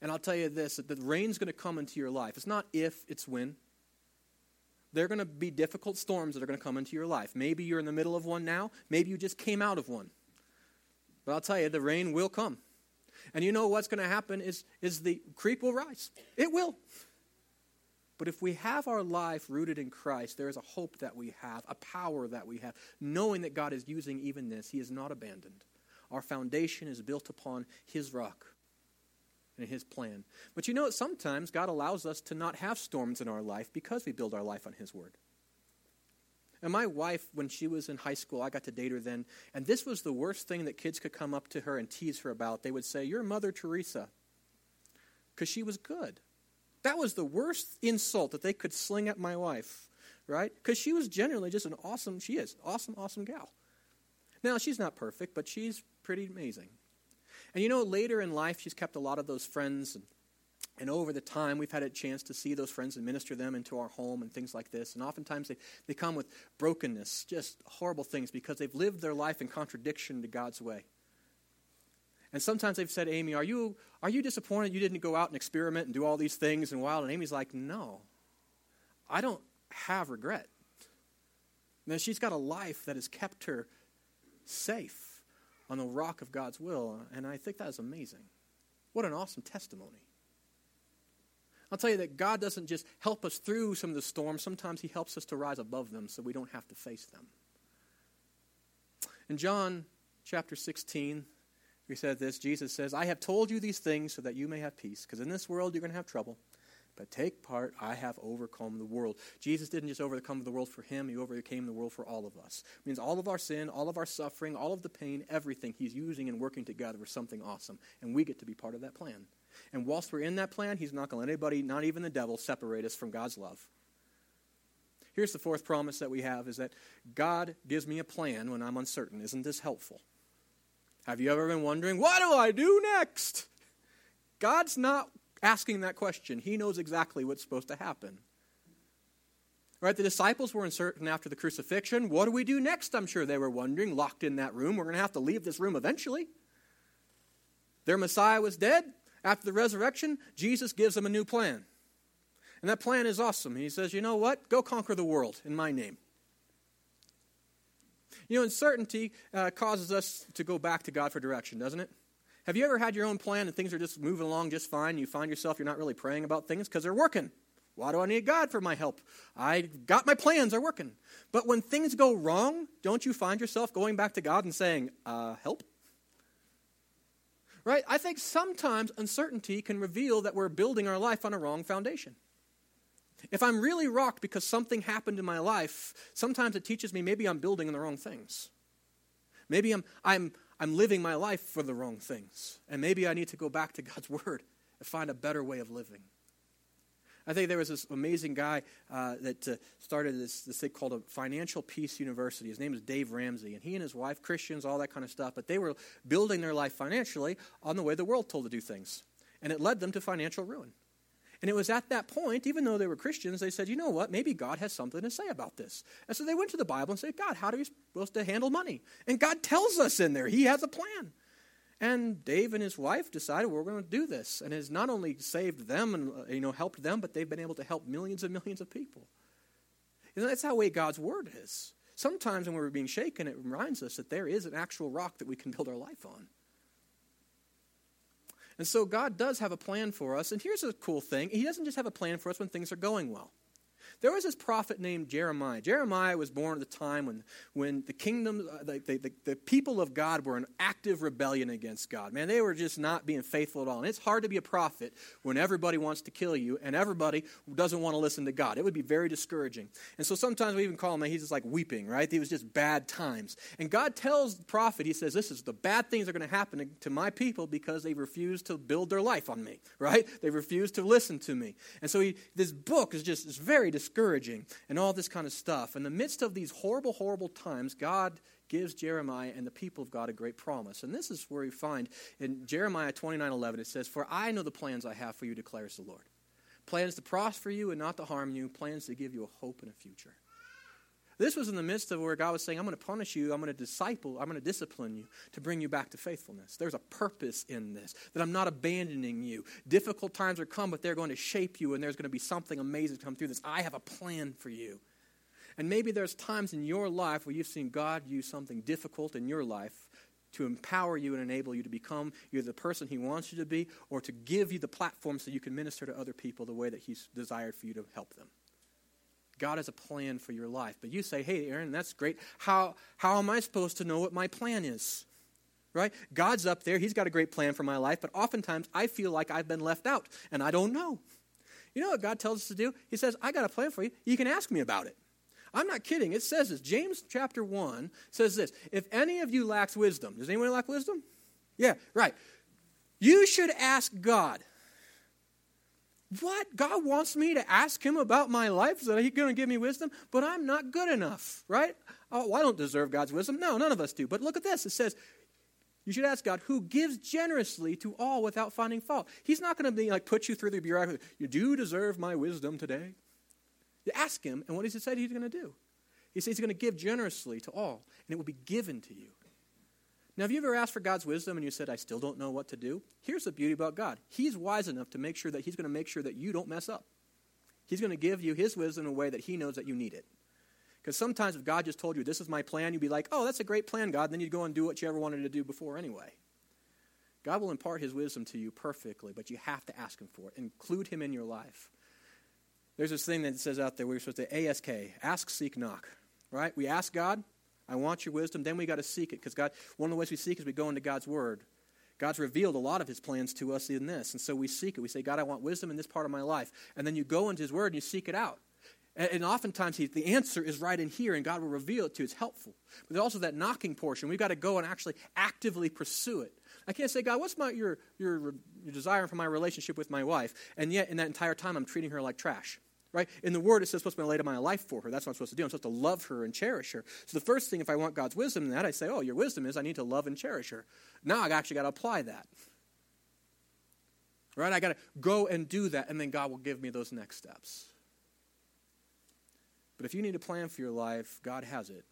And I'll tell you this the rain's going to come into your life. It's not if, it's when there are going to be difficult storms that are going to come into your life. Maybe you're in the middle of one now. Maybe you just came out of one. But I'll tell you, the rain will come. And you know what's going to happen is, is the creek will rise. It will. But if we have our life rooted in Christ, there is a hope that we have, a power that we have, knowing that God is using even this. He is not abandoned. Our foundation is built upon His rock and his plan. But you know, sometimes God allows us to not have storms in our life because we build our life on his word. And my wife, when she was in high school, I got to date her then, and this was the worst thing that kids could come up to her and tease her about. They would say, You're Mother Teresa, because she was good. That was the worst insult that they could sling at my wife, right? Because she was generally just an awesome, she is, awesome, awesome gal. Now, she's not perfect, but she's pretty amazing. And you know, later in life, she's kept a lot of those friends. And, and over the time, we've had a chance to see those friends and minister them into our home and things like this. And oftentimes, they, they come with brokenness, just horrible things, because they've lived their life in contradiction to God's way. And sometimes they've said, Amy, are you, are you disappointed you didn't go out and experiment and do all these things and wild? And Amy's like, no, I don't have regret. Now, she's got a life that has kept her safe on the rock of God's will. And I think that is amazing. What an awesome testimony. I'll tell you that God doesn't just help us through some of the storms, sometimes He helps us to rise above them so we don't have to face them. In John chapter 16, we said this Jesus says, I have told you these things so that you may have peace, because in this world you're going to have trouble. But take part, I have overcome the world. Jesus didn't just overcome the world for him, he overcame the world for all of us. It means all of our sin, all of our suffering, all of the pain, everything he's using and working together for something awesome. And we get to be part of that plan. And whilst we're in that plan, he's not going to let anybody, not even the devil, separate us from God's love. Here's the fourth promise that we have is that God gives me a plan when I'm uncertain. Isn't this helpful? Have you ever been wondering, what do I do next? God's not asking that question. He knows exactly what's supposed to happen. Right? The disciples were uncertain after the crucifixion. What do we do next? I'm sure they were wondering, locked in that room. We're going to have to leave this room eventually. Their Messiah was dead. After the resurrection, Jesus gives them a new plan. And that plan is awesome. He says, You know what? Go conquer the world in my name. You know, uncertainty uh, causes us to go back to God for direction, doesn't it? Have you ever had your own plan and things are just moving along just fine? You find yourself you're not really praying about things because they're working. Why do I need God for my help? I got my plans, are working. But when things go wrong, don't you find yourself going back to God and saying, uh, help? Right? I think sometimes uncertainty can reveal that we're building our life on a wrong foundation. If I'm really rocked because something happened in my life, sometimes it teaches me maybe I'm building on the wrong things. Maybe I'm, I'm, I'm living my life for the wrong things. And maybe I need to go back to God's Word and find a better way of living. I think there was this amazing guy uh, that uh, started this, this thing called a Financial Peace University. His name is Dave Ramsey, and he and his wife, Christians, all that kind of stuff, but they were building their life financially on the way the world told to do things. And it led them to financial ruin. And it was at that point, even though they were Christians, they said, you know what, maybe God has something to say about this. And so they went to the Bible and said, God, how are we supposed to handle money? And God tells us in there, He has a plan. And Dave and his wife decided we're going to do this, and has not only saved them and uh, you know helped them, but they've been able to help millions and millions of people. You know, that's how way God's word is. Sometimes when we're being shaken, it reminds us that there is an actual rock that we can build our life on. And so God does have a plan for us. And here's a cool thing He doesn't just have a plan for us when things are going well. There was this prophet named Jeremiah. Jeremiah was born at the time when, when the kingdom, uh, the, the, the, people of God were in active rebellion against God. Man, they were just not being faithful at all. And it's hard to be a prophet when everybody wants to kill you and everybody doesn't want to listen to God. It would be very discouraging. And so sometimes we even call him, he's just like weeping, right? He was just bad times. And God tells the prophet, he says, this is the bad things are going to happen to my people because they refuse to build their life on me, right? They refuse to listen to me. And so he, this book is just is very discouraging discouraging and all this kind of stuff. In the midst of these horrible, horrible times, God gives Jeremiah and the people of God a great promise. And this is where we find in Jeremiah 29 11, it says, For I know the plans I have for you, declares the Lord. Plans to prosper you and not to harm you, plans to give you a hope and a future. This was in the midst of where God was saying, I'm going to punish you, I'm going to disciple, I'm going to discipline you to bring you back to faithfulness. There's a purpose in this, that I'm not abandoning you. Difficult times are come, but they're going to shape you, and there's going to be something amazing to come through this. I have a plan for you. And maybe there's times in your life where you've seen God use something difficult in your life to empower you and enable you to become either the person He wants you to be or to give you the platform so you can minister to other people the way that He's desired for you to help them. God has a plan for your life. But you say, hey, Aaron, that's great. How, how am I supposed to know what my plan is? Right? God's up there. He's got a great plan for my life. But oftentimes I feel like I've been left out and I don't know. You know what God tells us to do? He says, I got a plan for you. You can ask me about it. I'm not kidding. It says this. James chapter 1 says this If any of you lacks wisdom, does anyone lack wisdom? Yeah, right. You should ask God what? God wants me to ask him about my life so that he's going to give me wisdom, but I'm not good enough, right? Oh, I don't deserve God's wisdom. No, none of us do. But look at this. It says, you should ask God, who gives generously to all without finding fault. He's not going to be like put you through the bureaucracy. You do deserve my wisdom today. You ask him, and what does he say he's going to do? He says he's going to give generously to all, and it will be given to you. Now, have you ever asked for God's wisdom and you said, I still don't know what to do? Here's the beauty about God He's wise enough to make sure that He's going to make sure that you don't mess up. He's going to give you His wisdom in a way that He knows that you need it. Because sometimes if God just told you, This is my plan, you'd be like, Oh, that's a great plan, God. And then you'd go and do what you ever wanted to do before anyway. God will impart His wisdom to you perfectly, but you have to ask Him for it. Include Him in your life. There's this thing that says out there, we're supposed to ASK, ask, seek, knock. Right? We ask God, I want your wisdom. Then we got to seek it because God, one of the ways we seek is we go into God's Word. God's revealed a lot of His plans to us in this, and so we seek it. We say, God, I want wisdom in this part of my life, and then you go into His Word and you seek it out. And, and oftentimes he, the answer is right in here, and God will reveal it to you. It's helpful. But there's also that knocking portion. We've got to go and actually actively pursue it. I can't say, God, what's my, your, your, your desire for my relationship with my wife? And yet, in that entire time, I'm treating her like trash right? In the Word, it says I'm supposed to lay down my life for her. That's what I'm supposed to do. I'm supposed to love her and cherish her. So the first thing, if I want God's wisdom in that, I say, oh, your wisdom is I need to love and cherish her. Now I've actually got to apply that. Right? I got to go and do that, and then God will give me those next steps. But if you need a plan for your life, God has it.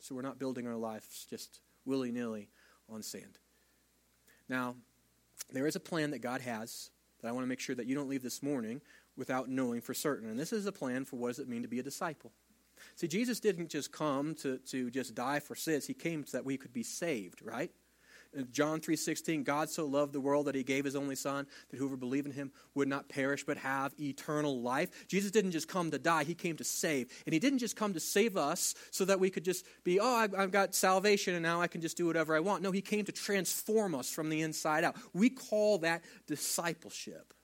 So we're not building our lives just willy nilly on sand. Now, there is a plan that God has that I want to make sure that you don't leave this morning without knowing for certain. And this is a plan for what does it mean to be a disciple. See, Jesus didn't just come to, to just die for sins. He came so that we could be saved, right? In John 3.16, God so loved the world that he gave his only son, that whoever believed in him would not perish but have eternal life. Jesus didn't just come to die, he came to save. And he didn't just come to save us so that we could just be, oh, I've, I've got salvation and now I can just do whatever I want. No, he came to transform us from the inside out. We call that discipleship.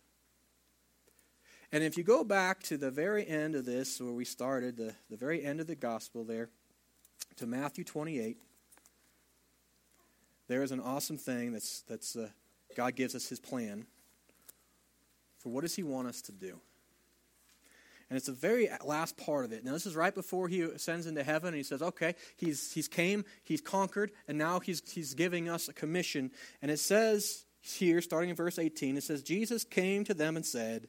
And if you go back to the very end of this, where we started, the, the very end of the gospel there, to Matthew 28, there is an awesome thing that's, that's uh, God gives us his plan for what does he want us to do. And it's the very last part of it. Now, this is right before he ascends into heaven, and he says, okay, he's, he's came, he's conquered, and now he's, he's giving us a commission. And it says here, starting in verse 18, it says, Jesus came to them and said,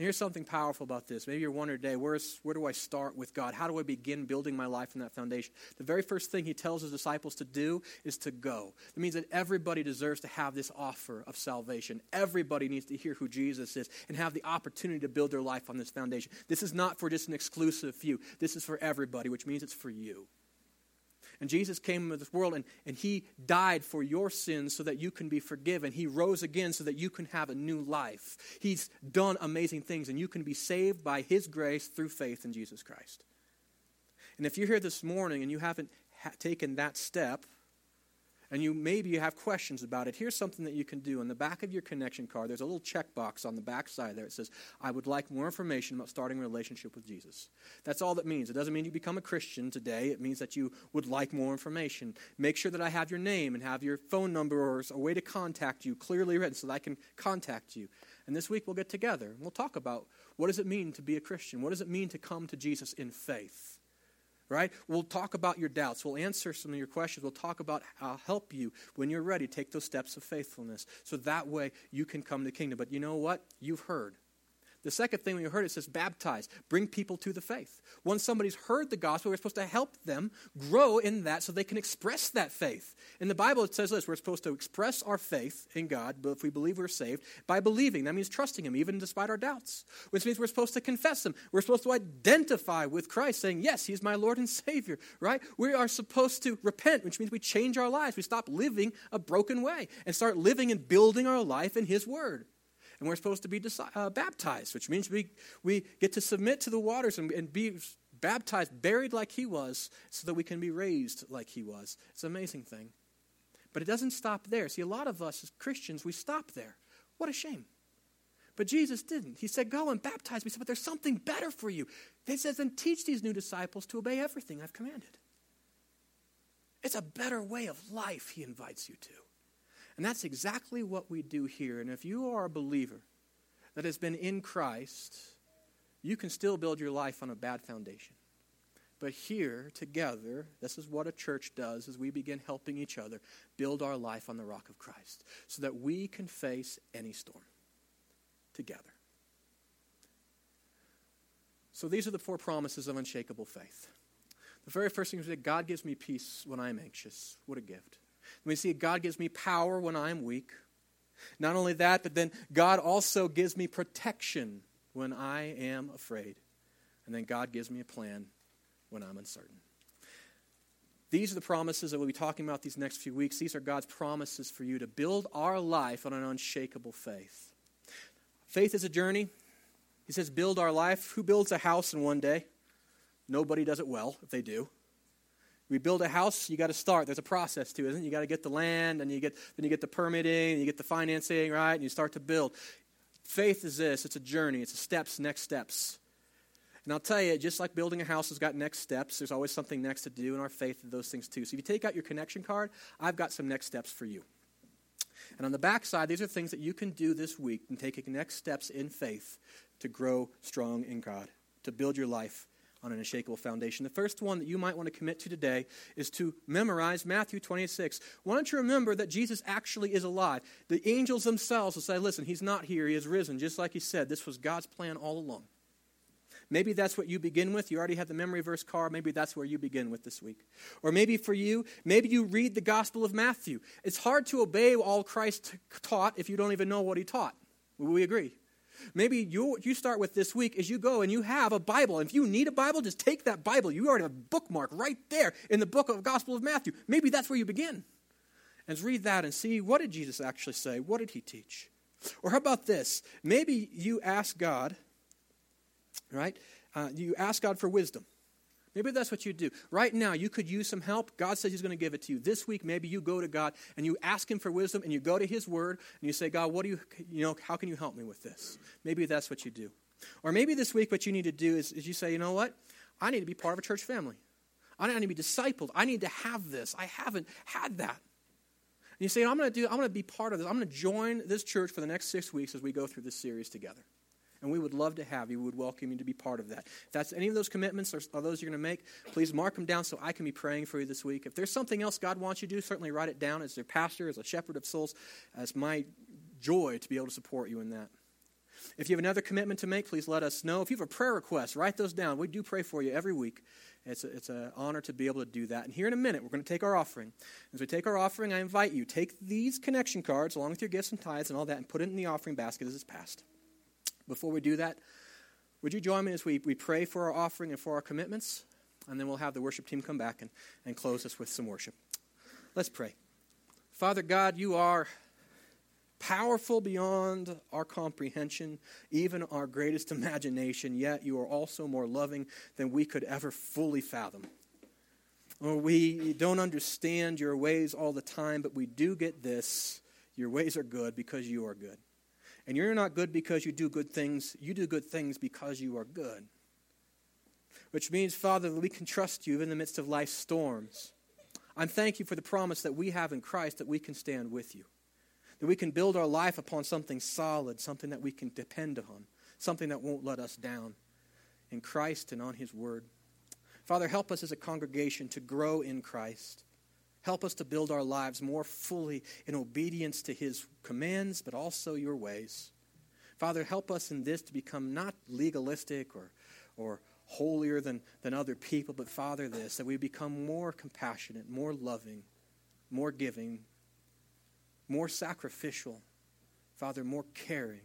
Here's something powerful about this. Maybe you're wondering today, where's, where do I start with God? How do I begin building my life on that foundation? The very first thing he tells his disciples to do is to go. It means that everybody deserves to have this offer of salvation. Everybody needs to hear who Jesus is and have the opportunity to build their life on this foundation. This is not for just an exclusive few, this is for everybody, which means it's for you. And Jesus came into this world and, and he died for your sins so that you can be forgiven. He rose again so that you can have a new life. He's done amazing things and you can be saved by his grace through faith in Jesus Christ. And if you're here this morning and you haven't ha- taken that step, and you maybe you have questions about it, here's something that you can do. On the back of your connection card, there's a little checkbox on the back side there. It says, I would like more information about starting a relationship with Jesus. That's all that means. It doesn't mean you become a Christian today. It means that you would like more information. Make sure that I have your name and have your phone number or a way to contact you clearly written so that I can contact you. And this week we'll get together and we'll talk about what does it mean to be a Christian? What does it mean to come to Jesus in faith? Right? We'll talk about your doubts. We'll answer some of your questions. We'll talk about how help you when you're ready. Take those steps of faithfulness. So that way you can come to the kingdom. But you know what? You've heard. The second thing you heard it says baptize, bring people to the faith. Once somebody's heard the gospel, we're supposed to help them grow in that so they can express that faith. In the Bible, it says this we're supposed to express our faith in God, but if we believe we're saved, by believing. That means trusting Him, even despite our doubts, which means we're supposed to confess Him. We're supposed to identify with Christ, saying, Yes, He's my Lord and Savior, right? We are supposed to repent, which means we change our lives. We stop living a broken way and start living and building our life in His Word and we're supposed to be uh, baptized, which means we, we get to submit to the waters and, and be baptized, buried like he was, so that we can be raised like he was. It's an amazing thing. But it doesn't stop there. See, a lot of us as Christians, we stop there. What a shame. But Jesus didn't. He said, Go and baptize me. He said, But there's something better for you. He says, And teach these new disciples to obey everything I've commanded. It's a better way of life, he invites you to. And that's exactly what we do here. And if you are a believer that has been in Christ, you can still build your life on a bad foundation. But here, together, this is what a church does as we begin helping each other build our life on the rock of Christ so that we can face any storm together. So these are the four promises of unshakable faith. The very first thing is that God gives me peace when I'm anxious. What a gift. We see God gives me power when I'm weak. Not only that, but then God also gives me protection when I am afraid. And then God gives me a plan when I'm uncertain. These are the promises that we'll be talking about these next few weeks. These are God's promises for you to build our life on an unshakable faith. Faith is a journey. He says, build our life. Who builds a house in one day? Nobody does it well if they do we build a house, you got to start. There's a process to it, isn't it? You got to get the land, and you get then you get the permitting, and you get the financing, right? And you start to build. Faith is this: it's a journey. It's a steps, next steps. And I'll tell you, just like building a house has got next steps, there's always something next to do in our faith those things too. So if you take out your connection card, I've got some next steps for you. And on the back side, these are things that you can do this week and take next steps in faith to grow strong in God, to build your life on an unshakable foundation. The first one that you might want to commit to today is to memorize Matthew 26. Why don't you remember that Jesus actually is alive? The angels themselves will say, listen, he's not here, he has risen. Just like he said, this was God's plan all along. Maybe that's what you begin with. You already have the memory verse card. Maybe that's where you begin with this week. Or maybe for you, maybe you read the Gospel of Matthew. It's hard to obey all Christ taught if you don't even know what he taught. Will we agree? Maybe you, you start with this week as you go and you have a Bible. And if you need a Bible, just take that Bible. You already have a bookmark right there in the book of Gospel of Matthew. Maybe that's where you begin. And read that and see what did Jesus actually say? What did he teach? Or how about this? Maybe you ask God, right? Uh, you ask God for wisdom. Maybe that's what you do. Right now, you could use some help. God says He's going to give it to you. This week, maybe you go to God and you ask Him for wisdom and you go to His Word and you say, God, what do you, you know, how can you help me with this? Maybe that's what you do. Or maybe this week, what you need to do is, is you say, you know what? I need to be part of a church family. I need to be discipled. I need to have this. I haven't had that. And you say, I'm going to do, I'm going to be part of this. I'm going to join this church for the next six weeks as we go through this series together. And we would love to have you. We would welcome you to be part of that. If that's any of those commitments or, or those you're going to make, please mark them down so I can be praying for you this week. If there's something else God wants you to do, certainly write it down. As your pastor, as a shepherd of souls, it's my joy to be able to support you in that. If you have another commitment to make, please let us know. If you have a prayer request, write those down. We do pray for you every week. It's, a, it's an honor to be able to do that. And here in a minute, we're going to take our offering. As we take our offering, I invite you, take these connection cards along with your gifts and tithes and all that and put it in the offering basket as it's passed. Before we do that, would you join me as we, we pray for our offering and for our commitments? And then we'll have the worship team come back and, and close us with some worship. Let's pray. Father God, you are powerful beyond our comprehension, even our greatest imagination, yet you are also more loving than we could ever fully fathom. Or we don't understand your ways all the time, but we do get this. Your ways are good because you are good. And you're not good because you do good things, you do good things because you are good. Which means, Father, that we can trust you in the midst of life's storms. I'm thank you for the promise that we have in Christ that we can stand with you. That we can build our life upon something solid, something that we can depend on, something that won't let us down in Christ and on His Word. Father, help us as a congregation to grow in Christ Help us to build our lives more fully in obedience to His commands, but also your ways. Father, help us in this to become not legalistic or, or holier than, than other people, but Father, this, that we become more compassionate, more loving, more giving, more sacrificial, Father, more caring,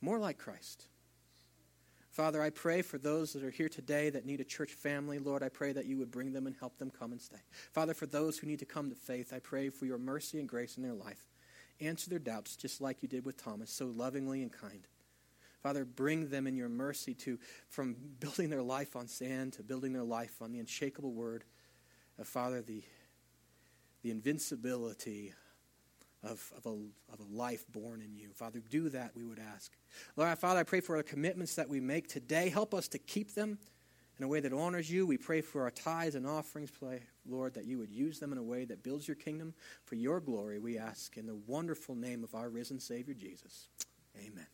more like Christ. Father, I pray for those that are here today that need a church family. Lord, I pray that you would bring them and help them come and stay. Father, for those who need to come to faith, I pray for your mercy and grace in their life. Answer their doubts just like you did with Thomas, so lovingly and kind. Father, bring them in your mercy to from building their life on sand to building their life on the unshakable word of Father, the, the invincibility of, of, a, of a life born in you. Father, do that, we would ask. Lord, Father, I pray for our commitments that we make today. Help us to keep them in a way that honors you. We pray for our tithes and offerings, Lord, that you would use them in a way that builds your kingdom for your glory, we ask in the wonderful name of our risen Savior, Jesus. Amen.